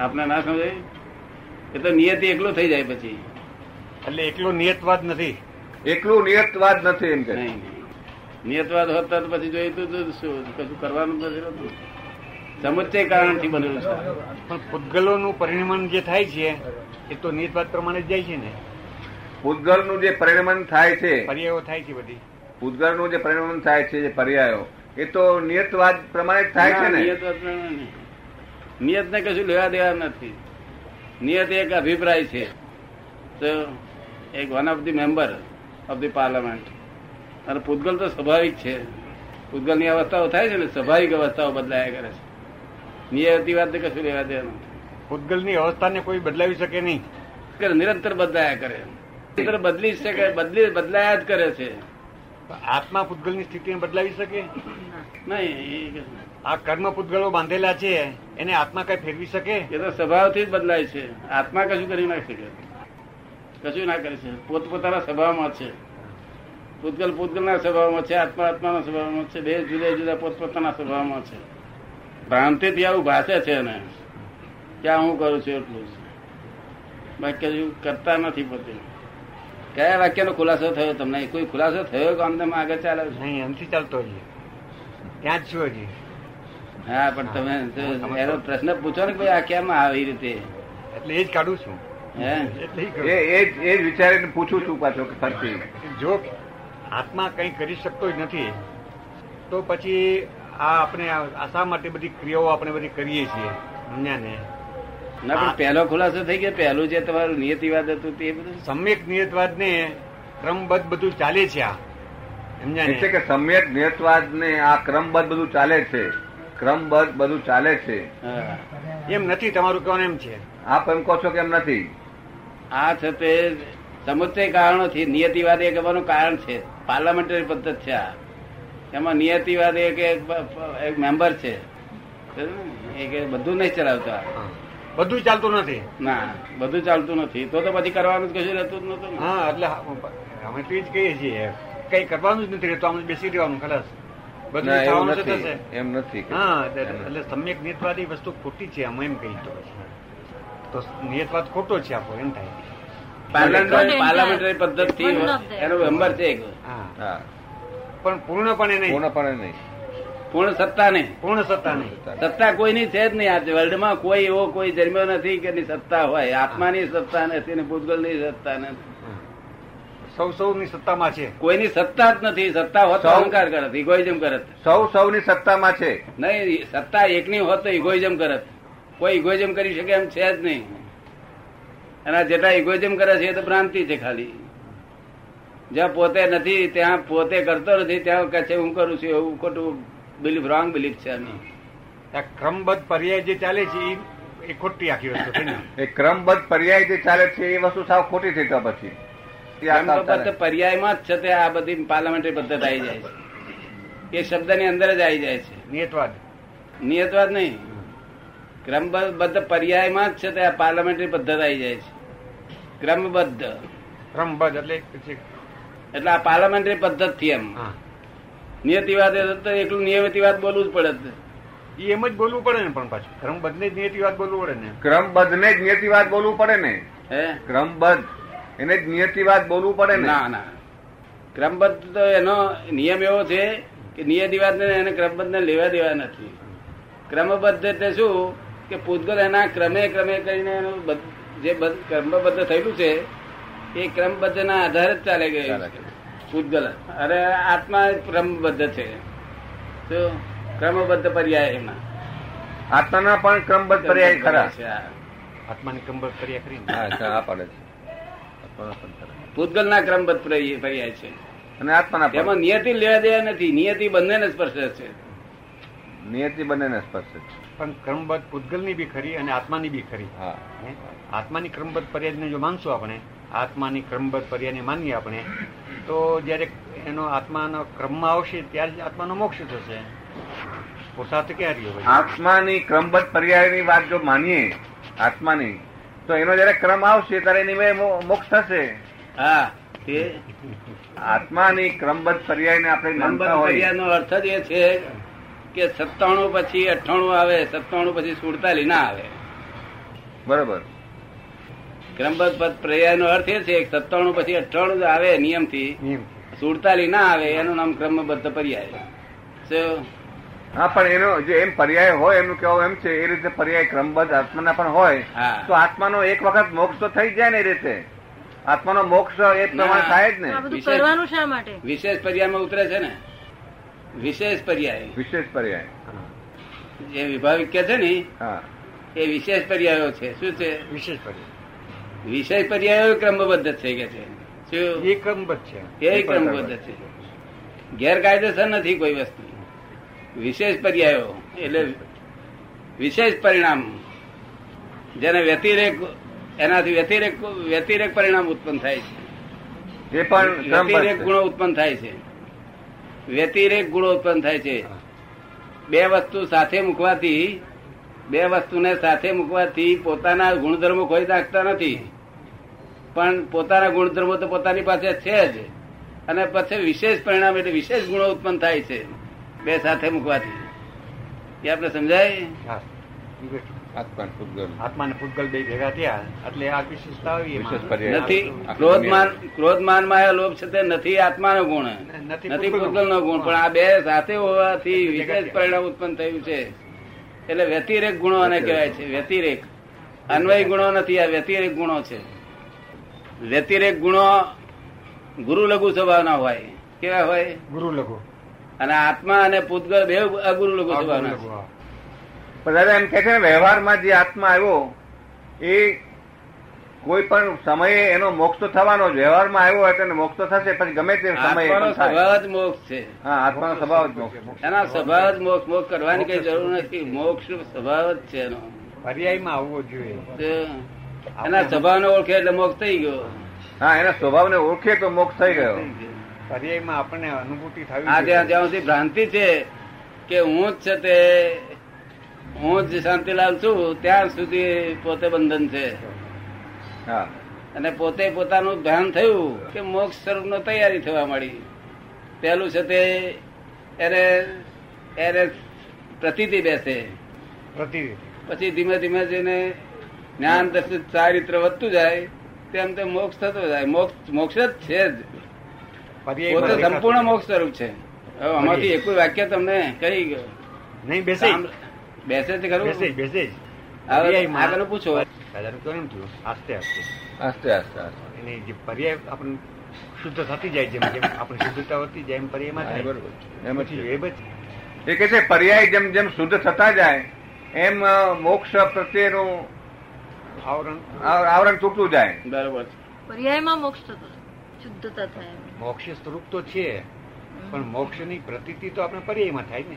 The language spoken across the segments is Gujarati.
આપને ના સમજાય? એ તો નિયતિ એકલું થઈ જાય પછી. એટલે એકલું નિયતવાદ નથી. એકલું નિયતવાદ નથી એમ કે. નિયતવાદ હોત તો પછી જોઈતું તો શું કશું કરવાનું પછી રહેતું સમુચ્ચય કારણથી બનેલું છે. પણ પૂતગલોનું પરિણામ જે થાય છે એ તો નિયતવાદ પ્રમાણે જ જાય છે ને. પૂતગલનું જે પરિણામ થાય છે પર્યાયો થાય છે બધી. પૂતગલનું જે પરિણામ થાય છે જે પર્યાયો એ તો નિયતવાદ પ્રમાણે જ થાય છે ને. નિયતવાદ પ્રમાણે. નિયતને કશું લેવા દેવા નથી. નિયત એક અભિપ્રાય છે. તો એક one of the member of the parliament અને પૂતગલ તો સ્વાભાવિક છે. પૂતગલની અવસ્થાઓ થાય છે ને સ્વાભાવિક અવસ્થાઓ બદલાયા કરે છે. નિયતિવાદ કશું લેવા દેવા નથી. પૂતગલની અવસ્થાને કોઈ બદલાવી શકે નહીં. નિરંતર બદલાયા કરે. નિરંતર બદલી શકે બદલી બદલાયા જ કરે છે. આત્મા પૂતગલની સ્થિતિને બદલાવી શકે? નહીં એ- આ કર્મ પૂતગળો બાંધેલા છે એને આત્મા કઈ ફેરવી શકે? એ તો સ્વભાવથી જ બદલાય છે. આત્મા કશું કરી ના શકે. કશું ના કરી શકે. પોતપોતાના સ્વભાવમાં છે. પૂતગલ પૂતગલના સ્વભાવમાં છે આત્મા આત્માના સ્વભાવમાં છે બે જુદા જુદા પોતપોતાના સ્વભાવમાં છે. ભ્રાંતિથી આવું ભાષે છે એને. ક્યાં હું કરું છું એટલું બાકી કરતા નથી પોતે. કયા વાક્યનો ખુલાસો થયો તમને? કોઈ ખુલાસો થયો કે આમ આગળ ચાલે નહીં એમથી ચાલતો હજી ત્યાં જ છું હજી. હા પણ તમે એનો પ્રશ્ન પૂછો ને કે ભાઈ આ કેમ આવી રીતે? એટલે એ જ કાઢું છું. હે? એટલે એ એ જ વિચારીને પૂછું છું પાછો કે ફરતી. જો આત્મા કંઈ કરી શકતો જ નથી તો પછી આ આપણે આ આ માટે બધી ક્રિયાઓ આપણે બધી કરીએ છીએ દુનિયાને ને ના પણ પહેલો ખુલાસો થઈ ગયો. પહેલું જે તમારું નિયતિવાદ હતું તે બધું? સમ્યક નિયતવાદ ને ક્રમબદ્ધ બધું ચાલે છે આ. સમજ્યા એટલે કે સમ્યક નિયતવાદ ને આ ક્રમબદ્ધ બધું ચાલે છે. ક્રમબદ્ધ બધું ચાલે છે. હા. એમ નથી તમારું કહેવાનું એમ છે. આપ એમ કહો છો કે એમ નથી? આ છે તે સમુચ્ચય કારણોથી નિયતિવાદ એક એવાનું કારણ છે. પાર્લામેન્ટરી પદ્ધત છે આ. એમાં નિયતિવાદ એક એક મેમ્બર છે. એ કે બધું નહીં ચલાવતા. બધું ચાલતું નથી. ના બધું ચાલતું નથી. તો તો પછી કરવાનું જ કશું રહેતું જ નતું હા એટલે અમે તો જ કહીએ છીએ. કઈ કરવાનું જ નથી રહેતું. આમ બેસી રહેવાનું ખલાસ. ના, એવું નથી. એમ નથી હા એટલે એટલે સમ્યક નિયતવાદી વસ્તુ ખોટી છે અમે એમ કહી તો તો નિયતવાદ ખોટો છે આપણો એમ થાય. પાર્લામેન્ટરી પાર્લામેન્ટરી પદ્ધતિ એનો મેમ્બર છે એક. હા. હા. પણ પૂર્ણપણે નહીં. પૂર્ણપણે નહીં. પૂર્ણ સત્તા નહીં. પૂર્ણ સત્તા નહીં. સત્તા કોઈની છે જ નહીં. આ વર્લ્ડમાં કોઈ એવો કોઈ જન્મ્યો નથી કે સત્તા હોય. આત્માની સત્તા નથી ને ભૂતગલની સત્તા નથી. સૌ સૌની સત્તામાં છે. કોઈની સત્તા જ નથી સત્તા હોત અહંકાર કરત ઇગોઇઝમ કરત. સૌ સૌની સત્તામાં છે. નહીં સત્તા એકની હોત તો ઇગોઇઝમ કરત. કોઈ ઇગોઇઝમ કરી શકે એમ છે જ નહીં. એના જેટલા ઇગોઇઝમ કરે છે એ તો ભ્રાંતિ છે ખાલી. જ્યાં પોતે નથી ત્યાં પોતે કરતો નથી ત્યાં કહે છે હું કરું છું એવું ખોટું બિલીફ રોંગ બિલીફ છે એની. આ ક્રમબદ્ધ પર્યાય જે ચાલે છે એ- એ ખોટી આખી વસ્તુ છે ને. એ ક્રમબદ્ધ પર્યાય જે ચાલે છે એ વસ્તુ સાવ ખોટી થઈ તો પછી. પર્યાયમાં જ છે તે આ બધી પાર્લામેન્ટરી પદ્ધતિ આવી જાય છે. એ શબ્દની અંદર જ આવી જાય છે. નિયતવાદ. નિયતવાદ નહીં. ક્રમબદ્ધ પર્યાયમાં જ છે તે આ પાર્લામેન્ટરી પદ્ધતિ આવી જાય છે. ક્રમબદ્ધ. ક્રમબદ્ધ એટલે પછી એટલે આ પાર્લામેન્ટરી પદ્ધતિ એમ. હા. નિયતિવાદ એ તો એકલું નિયમિતિવાદ બોલવું જ પડે એ એમ જ બોલવું પડે ને પણ પાછું. ક્રમબદ્ધ ને જ નિયતિવાદ બોલવું પડે ને? ક્રમબદ્ધ ને જ નિયતિવાદ બોલવું પડે ને? હે? ક્રમબદ્ધ. એને જ નિયતિવાદ બોલવું પડે ને? ના ના. ક્રમબદ્ધ તો એનો નિયમ એવો છે કે નિયતિવાદ ને એને ક્રમબદ્ધ ને લેવા દેવા નથી. ક્રમબદ્ધ એટલે શું? કે પૂતગલ એના ક્રમે ક્રમે કરીને એનું જે ક્રમબદ્ધ થયેલું છે એ ક્રમબદ્ધ ના આધારે જ ચાલે ગયું. પૂતગલ. અરે આત્મા ક્રમબદ્ધ છે. તો ક્રમબદ્ધ પર્યાય એમાં. આત્માના પણ ક્રમબદ્ધ પર્યાય ખરા. છે. આત્માની ક્રમબદ્ધ પર્યાય ખરી હા આ પડે છે. આત્માના ના. ક્રમબદ્ધ પર્યાય છે. અને આત્માના એમાં નિયતિ લેવા દેવા નથી. નિયતિ બંનેને સ્પર્શે છે. નિયતિ બંનેને સ્પર્શે છે. પણ ક્રમબદ્ધ પૂતગલની બી ખરી અને આત્માની બી ખરી. હા. હે? આત્માની ક્રમબદ્ધ પર્યાયને જો માનશું આપણે આત્માની ક્રમબદ્ધ પર્યાયને માનીએ આપણે તો જ્યારે એનો આત્માનો ક્રમમાં આવશે ત્યારે જ આત્માનો મોક્ષ થશે. પુરુષાર્થ ક્યાં રહ્યો આત્માની ક્રમબદ્ધ પર્યાયની વાત જો માનીએ આત્માની તો એનો જયારે ક્રમ આવશે ત્યારે એની મોક્ષ થશે. હા તે આત્માની ક્રમબદ્ધ પર્યાયને આપણે માનતા પર્યાયનો અર્થ જ એ છે કે સત્તાણું પછી અઠાણું આવે સત્તાણું પછી સુડતાલી ના આવે. બરોબર. ક્રમબદ્ધ પદ પર્યાયનો અર્થ એ છે કે સત્તાણું પછી અઠાણું આવે નિયમથી નિયમ સુડતાલી ના આવે એનું નામ ક્રમબદ્ધ પર્યાય. શું? હા પણ એનો જે એમ પર્યાય હોય એમનું કહેવું એમ છે એ રીતે પર્યાય ક્રમબદ્ધ આત્માના પણ હોય. તો આત્માનો એક વખત મોક્ષ તો થઈ જાય ને એ રીતે. આત્માનો મોક્ષ એ પ્રમાણે થાય જ ને. વિશેષ- કરવાનું શા માટે? વિશેષ પર્યાયમાં ઉતરે છે ને. વિશેષ પર્યાય. વિશેષ પર્યાય. જે વિભાવિક કે છે ને હા. એ વિશેષ પર્યાયો છે. શું છે? વિશેષ પર્યાય. વિશેષ પર્યાયો ક્રમબદ્ધ છે કે છે. શું? એ ક્રમબદ્ધ છે. એ ક્રમબદ્ધ છે. ગેરકાયદેસર નથી કોઈ વસ્તુ. વિશેષ પર્યાયો એટલે વિશેષ પરિણામ. જેને વ્યતિરેક એનાથી વ્યતિરેક વ્યતિરેક પરિણામ ઉત્પન્ન થાય છે. એ પણ વ્યતિરેક ગુણો ઉત્પન્ન થાય છે. વ્યતિરેક ગુણો ઉત્પન્ન થાય છે. બે વસ્તુ સાથે મૂકવાથી બે વસ્તુને સાથે મૂકવાથી પોતાના ગુણધર્મો ખોઈ નાખતા નથી. પણ પોતાના ગુણધર્મો તો પોતાની પાસે છે જ. અને પછી વિશેષ પરિણામ એટલે વિશેષ ગુણો ઉત્પન્ન થાય છે. બે સાથે મૂકવાથી. એ આપણે સમજાય? પૂતગલ. અને બે ભેગા થયા એટલે આ વિશેષતા આવી. નથી આખી ક્રોધ દુનિયા. માન ક્રોધ માન માયા લોભ છે તે નથી આત્માનો ગુણ. નથી નથી પૂતગલ નો ગુણ પણ આ બે સાથે હોવાથી વિશેષ પરિણામ ઉત્પન્ન થયું છે. એટલે વ્યતિરેક ગુણો આને કહેવાય છે વ્યતિરેક. અન્વય ગુણો નથી આ વ્યતિરેક ગુણો છે. વ્યતિરેક ગુણો ગુરુ લઘુ સ્વભાવના હોય. કેવા હોય? ગુરુ લઘુ. અને આત્મા અને પૂતગળ બે અગુરુ લોકો. પણ દાદા એમ કે છે ને વ્યવહારમાં જે આત્મા આવ્યો એ કોઈ પણ સમયે એનો મોક્ષ તો થવાનો જ. વ્યવહારમાં આવ્યો હોય તો મોક્ષ તો થશે પછી ગમે તે સમયે. સ્વભાવ જ મોક્ષ છે. હા આત્માનો સ્વભાવ જ મોક્ષ એના સ્વભાવ જ મોક્ષ મોક્ષ કરવાની કઈ જરૂર નથી. મોક્ષ સ્વભાવ જ છે એનો. પર્યાયમાં આવવો જોઈએ. એના સ્વભાવને ઓળખે એટલે મોક્ષ થઈ ગયો. હા એના સ્વભાવને ઓળખે તો મોક્ષ થઈ ગયો. પર્યાયમાં આપણને અનુભૂતિ થવી આ જોઈએ. જ્યાં જ્યાં સુધી ભ્રાંતિ છે કે હું જ છે તે હું જ શાંતિલાલ છું ત્યાં સુધી પોતે બંધન છે. હા. અને પોતે પોતાનું ધ્યાન થયું કે મોક્ષ સ્વરૂપ તૈયારી થવા મળી પહેલું છે તે એને એને પ્રતિથી બેસે. પ્રતિ પછી ધીમે ધીમે જઈને જ્ઞાન દર્શિત ચારિત્ર વધતું જાય તેમ તે મોક્ષ થતો જાય. મોક્ષ મોક્ષ જ છે જ. પોતે સંપૂર્ણ મોક્ષ સ્વરૂપ છે. આમાંથી એક વાક્ય તમને કઈ નહીં બેસે. બેસે છે ખરું? બેસે બેસે જ. આગળ પૂછો. કેમ થયું આસ્તે આસ્તે. આસ્તે આસ્તે આસ્તે. જે પર્યાય આપણને શુદ્ધ થતી જાય જેમ જેમ આપણી શુદ્ધતા વધતી જાય એમ પર્યાયમાં એ થાય. બરોબર. એમ જ એ કે છે પર્યાય જેમ જેમ શુદ્ધ થતા જાય એમ મોક્ષ પ્રત્યેનું આવરણ આવરણ તૂટતું જાય. બરોબર. પર્યાયમાં મોક્ષ થતો શુદ્ધતા થાય. મોક્ષ સ્વરૂપ તો છે પણ મોક્ષની પ્રતીતિ તો આપણે પર્યાયમાં થાય ને.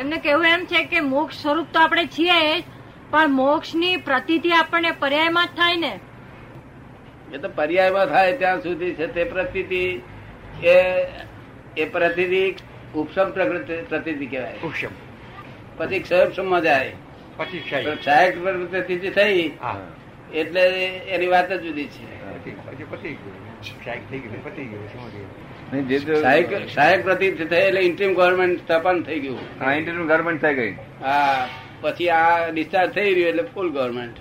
એમને કેવું એમ છે કે મોક્ષ સ્વરૂપ તો આપણે છીએ પણ પણ મોક્ષની પ્રતીતિ આપણને પર્યાયમાં જ થાય ને. એ તો પર્યાયમાં થાય ત્યાં સુધી છે તે પ્રતિતિ. એ એ પ્રતિતિ ઉપસમ પ્રકૃતિ પ્રતિતિ કહેવાય. ઉપશમ પછી ક્ષયક્ષમમાં જાય. પછી ક્ષય. સહાયક પ્રતિતિ થઈ એટલે એની વાત જ જુદી છે. પછી પછી સહાયક સહાયક થઈ એટલે ઇન્ટ્રીમ ગવર્મેન્ટ સ્થાપન થઈ ગયું. હા ગવર્મેન્ટ થઈ ગઈ. હા પછી આ ડિસ્ચાર્જ થઈ રહ્યું એટલે ફૂલ ગવર્મેન્ટ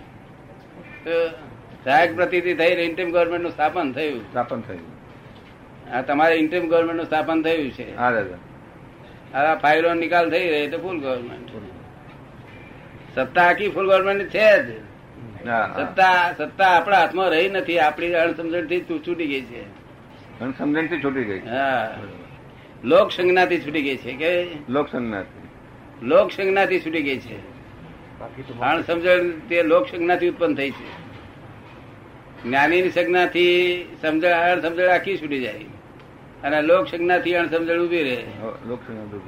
સહાયક પ્રતિતિ થઈ એટલે ગવર્મેન્ટનું સ્થાપન થયું. સ્થાપન થયું. આ તમારે ઇન્ટ્રીમ ગવર્મેન્ટનું સ્થાપન થયું છે. હા દાદા. આ ફાઇલો નિકાલ થઈ રહી એટલે ફૂલ. ગવર્મેન્ટ સત્તા આખી ફૂલ ગવર્મેન્ટ છે જ. સત્તા સત્તા આપણા હાથમાં રહી નથી. આપણી અણસમજણથી છૂટી ગઈ છે. અણસમજણથી છૂટી ગઈ. હા. લોક સંજ્ઞાથી છૂટી ગઈ છે કે? લોક સંજ્ઞાથી. લોક સંજ્ઞાથી છૂટી ગઈ છે. અણસમજણ તે લોક સંજ્ઞાથી ઉત્પન્ન થઈ છે. જ્ઞાનીની સંજ્ઞાથી સમજણ અણસમજણ આખી છૂટી જાય. અને લોક સંજ્ઞાથી અણસમજણ ઊભી રહે. લોક સંજ્ઞા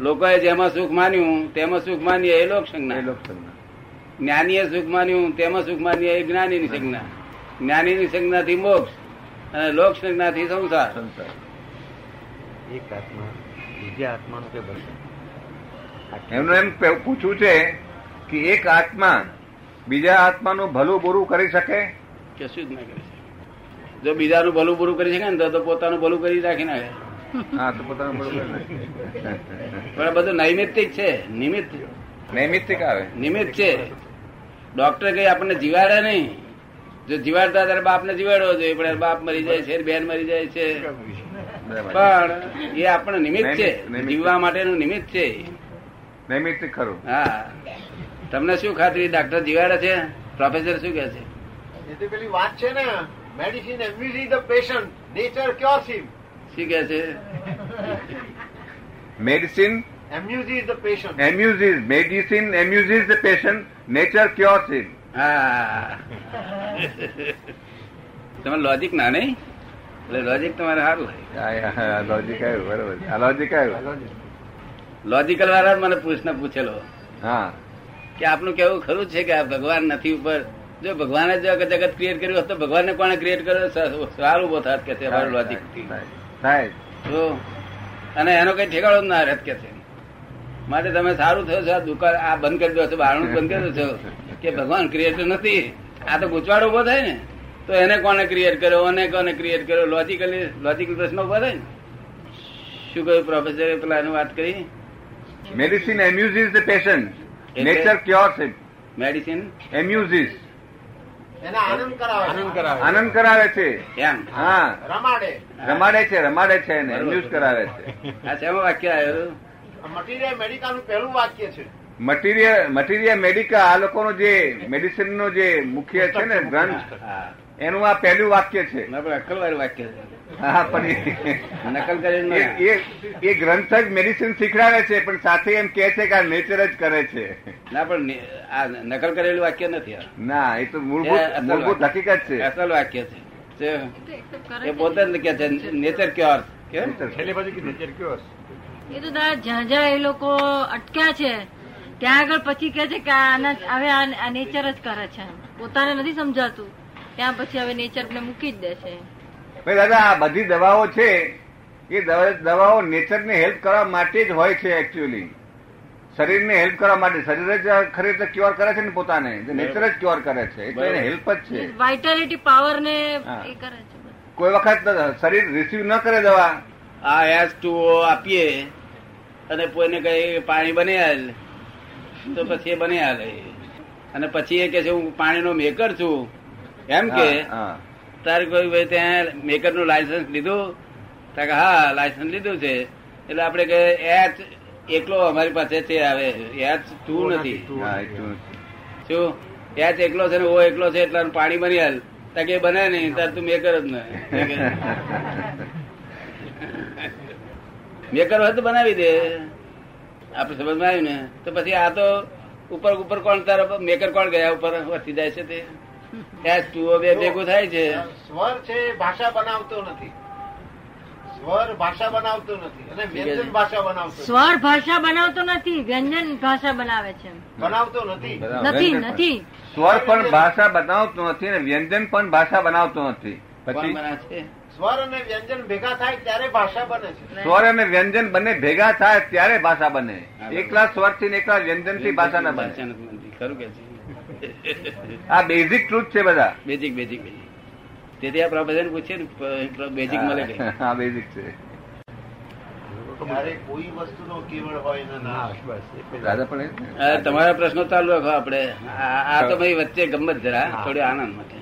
લોકોએ જેમાં સુખ માન્યું તેમાં સુખ માનીએ એ લોક એ સંજ્ઞા લોક સંજ્ઞા. જ્ઞાનીએ સુખ માન્યું તેમાં સુખ માનીએ એ જ્ઞાનીની સંજ્ઞા. જ્ઞાનીની સંજ્ઞાથી મોક્ષ અને લોક સંજ્ઞાથી સંસાર. સંસાર. એક આત્મા બીજા આત્માનું કે ભલું એમનું એમ પૂછવું છે કે એક આત્મા બીજા આત્માનું ભલું બુરું કરી શકે? કશું જ ના કરી શકે. જો બીજાનું ભલું બુરું કરી શકે ને તો- તો પોતાનું ભલું કરી રાખી નાખે. હા તો પોતાનું ભલું કરી નાખે. પણ બધું નૈમિત્તિક છે. નિમિત્ત. નૈમિત્તિક આવે. નિમિત્ત છે. ડોક્ટર કઈ આપણને જીવાડે નહીં. જો જીવાડતા ત્યારે બાપને જીવાડવો જોઈએ પણ બાપ મરી જાય છે બેન મરી જાય છે. બરાબર. પણ એ આપણને નિમિત્ત છે. જીવવા માટેનું નિમિત્ત છે. નિમિત્ત ખરું. હા. તમને શું ખાતરી? ડાક્ટર જીવાડે છે? પ્રોફેસર શું કે છે? એ તો પેલી વાત છે ને. Medicine amusing the patient nature cures him શું કે છે? Medicine the patient amuses medicine amuses the patient nature cures him હા. તમે લોજિક ના નહીં? એટલે લોજિક તમારે સારું લોજિક આવ્યું બરોબર. આ લોજિક આવ્યું. લોજિકલ વાળા મને પ્રશ્ન પૂછેલો. હા. કે આપનું કેવું ખરું છે કે આ ભગવાન નથી ઉપર? જો ભગવાને જો જગત ક્રિએટ કર્યું હોત તો ભગવાનને કોણે ક્રિએટ કર્યો? સારું સવાલ ઊભો થાત કે છે અમારું લોજિક થાય, થાય તો અને એનો કઈ ઠેકાણો જ ના રહેત કે છે. માટે તમે સારું થયો છો. આ દુકાન આ બંધ કરી દો છો બારણું બંધ કરી દો છો. કે ભગવાન ક્રિએટર નથી. આ તો ગુચવાડો ઊભો થાય ને. તો એને કોને ક્રિએટ કર્યો? અને કોને ક્રિએટ કર્યો? લોજિકલી લોજિકલ પ્રશ્ન ઊભો થાય ને. શું કહ્યું પ્રોફેસરે પેલા એની વાત કરી? Medicine amuses the patient nature cures him medicine amuses એને આનંદ કરાવે આનંદ કરાવે છે. એમ હા. રમાડે. રમાડે છે રમાડે છે એને. એમ્યુઝ કરાવે છે. આ શેમાં વાક્ય આવ્યું? મટીરિયલ મેડિકલ પહેલું વાક્ય છે. મટીરિયલ મટીરિયલ મેડિકા આ લોકોનો જે મેડિસિન નો જે મુખ્ય છે ને ગ્રંથ એનું આ પહેલું વાક્ય છે. ના પણ અક્કલ વાળું વાક્ય છે. હા પણ એ- નકલ કરીને એ- એ- એ ગ્રંથ જ મેડિસિન શીખડાવે છે પણ સાથે એમ કે છે કે આ નેચર જ કરે છે. ના પણ આ નકલ કરેલું વાક્ય નથી ના એ તો મૂળભૂત મૂળભૂત. હકીકત છે. અસલ વાક્ય છે. એ છે. પોતે જ કે છે નેચર ક્યોર કેમ? છે બાજુ નેચર કયો એ તો દાદા જ્યાં જ્યાં એ લોકો અટક્યા છે ત્યાં આગળ પછી કે છે કે આના હવે આ નેચર જ કરે છે. પોતાને નથી સમજાતું. ત્યાં પછી હવે નેચર ને મૂકી જ દે છે. ભાઈ દાદા આ બધી દવાઓ છે એ દવા- દવાઓ નેચરને હેલ્પ કરવા માટે જ હોય છે એકચ્યુઅલી શરીરને હેલ્પ કરવા માટે. શરીર જ ખરી રીતે ક્યોર કરે છે ને પોતાને? નેચર જ ક્યોર કરે છે. એટલે એને હેલ્પ જ છે. વાઇટાલિટી પાવર ને એ કરે છે. કોઈ વખત શરીર રિસીવ ન કરે દવા આ એચ ટુ આપીએ અને કોઈને કઈ પાણી બની આલ તો પછી એ બની આલે અને પછી એ કે છે હું પાણીનો મેકર છું. એમ કે. તારે કોઈ ભાઈ ત્યાં મેકરનું લાયસન્સ લીધું? તો કે હા લાયસન્સ લીધું છે. એટલે આપણે કે એચ એકલો અમારી પાસે છે આવે. એચ ટુ નથી. હા, એ તો- શું? એચ એકલો છે ને ઓ એકલો છે એટલે પાણી બની હાલ. તાકે બને નહીં તાર તું મેકર જ ને. મેકર હોય તો બનાવી દે. આપડે સમજમાં આવ્યું ને. તો પછી આ તો ઉપર ઉપર કોણ તારા મેકર કોણ ગયા? ઉપર વસી જાય છે તે. એચ ટુ બે ભેગું થાય છે. સ્વર છે ભાષા બનાવતો નથી. સ્વર ભાષા બનાવતો નથી. અને વ્યંજન ભાષા બનાવતો નથી. સ્વર ભાષા બનાવતો નથી વ્યંજન ભાષા બનાવે છે. બનાવતો નથી. નથી નથી. સ્વર પણ ભાષા બનાવતો નથી અને વ્યંજન પણ ભાષા બનાવતો નથી. પછી બનાવે છે? સ્વર અને વ્યંજન ભેગા થાય ત્યારે ભાષા બને છે. સ્વર અને વ્યંજન બંને ભેગા થાય ત્યારે ભાષા બને. એકલા સ્વરથી એકલા વ્યંજનથી ભાષા ના બને. ભાષા નથી બનતી. ખરું કે આ બેઝિક ટ્રુથ છે બધા. બેઝિક બેઝિક બેઝિક તેથી આ પ્રોફેસર પૂછીએ ને બેઝિક મળે છે. હા બેઝિક છે તમારા પ્રશ્નો ચાલુ રાખો આપડે આ આ તો ભાઈ વચ્ચે ગમત જરા થોડી આનંદ માટે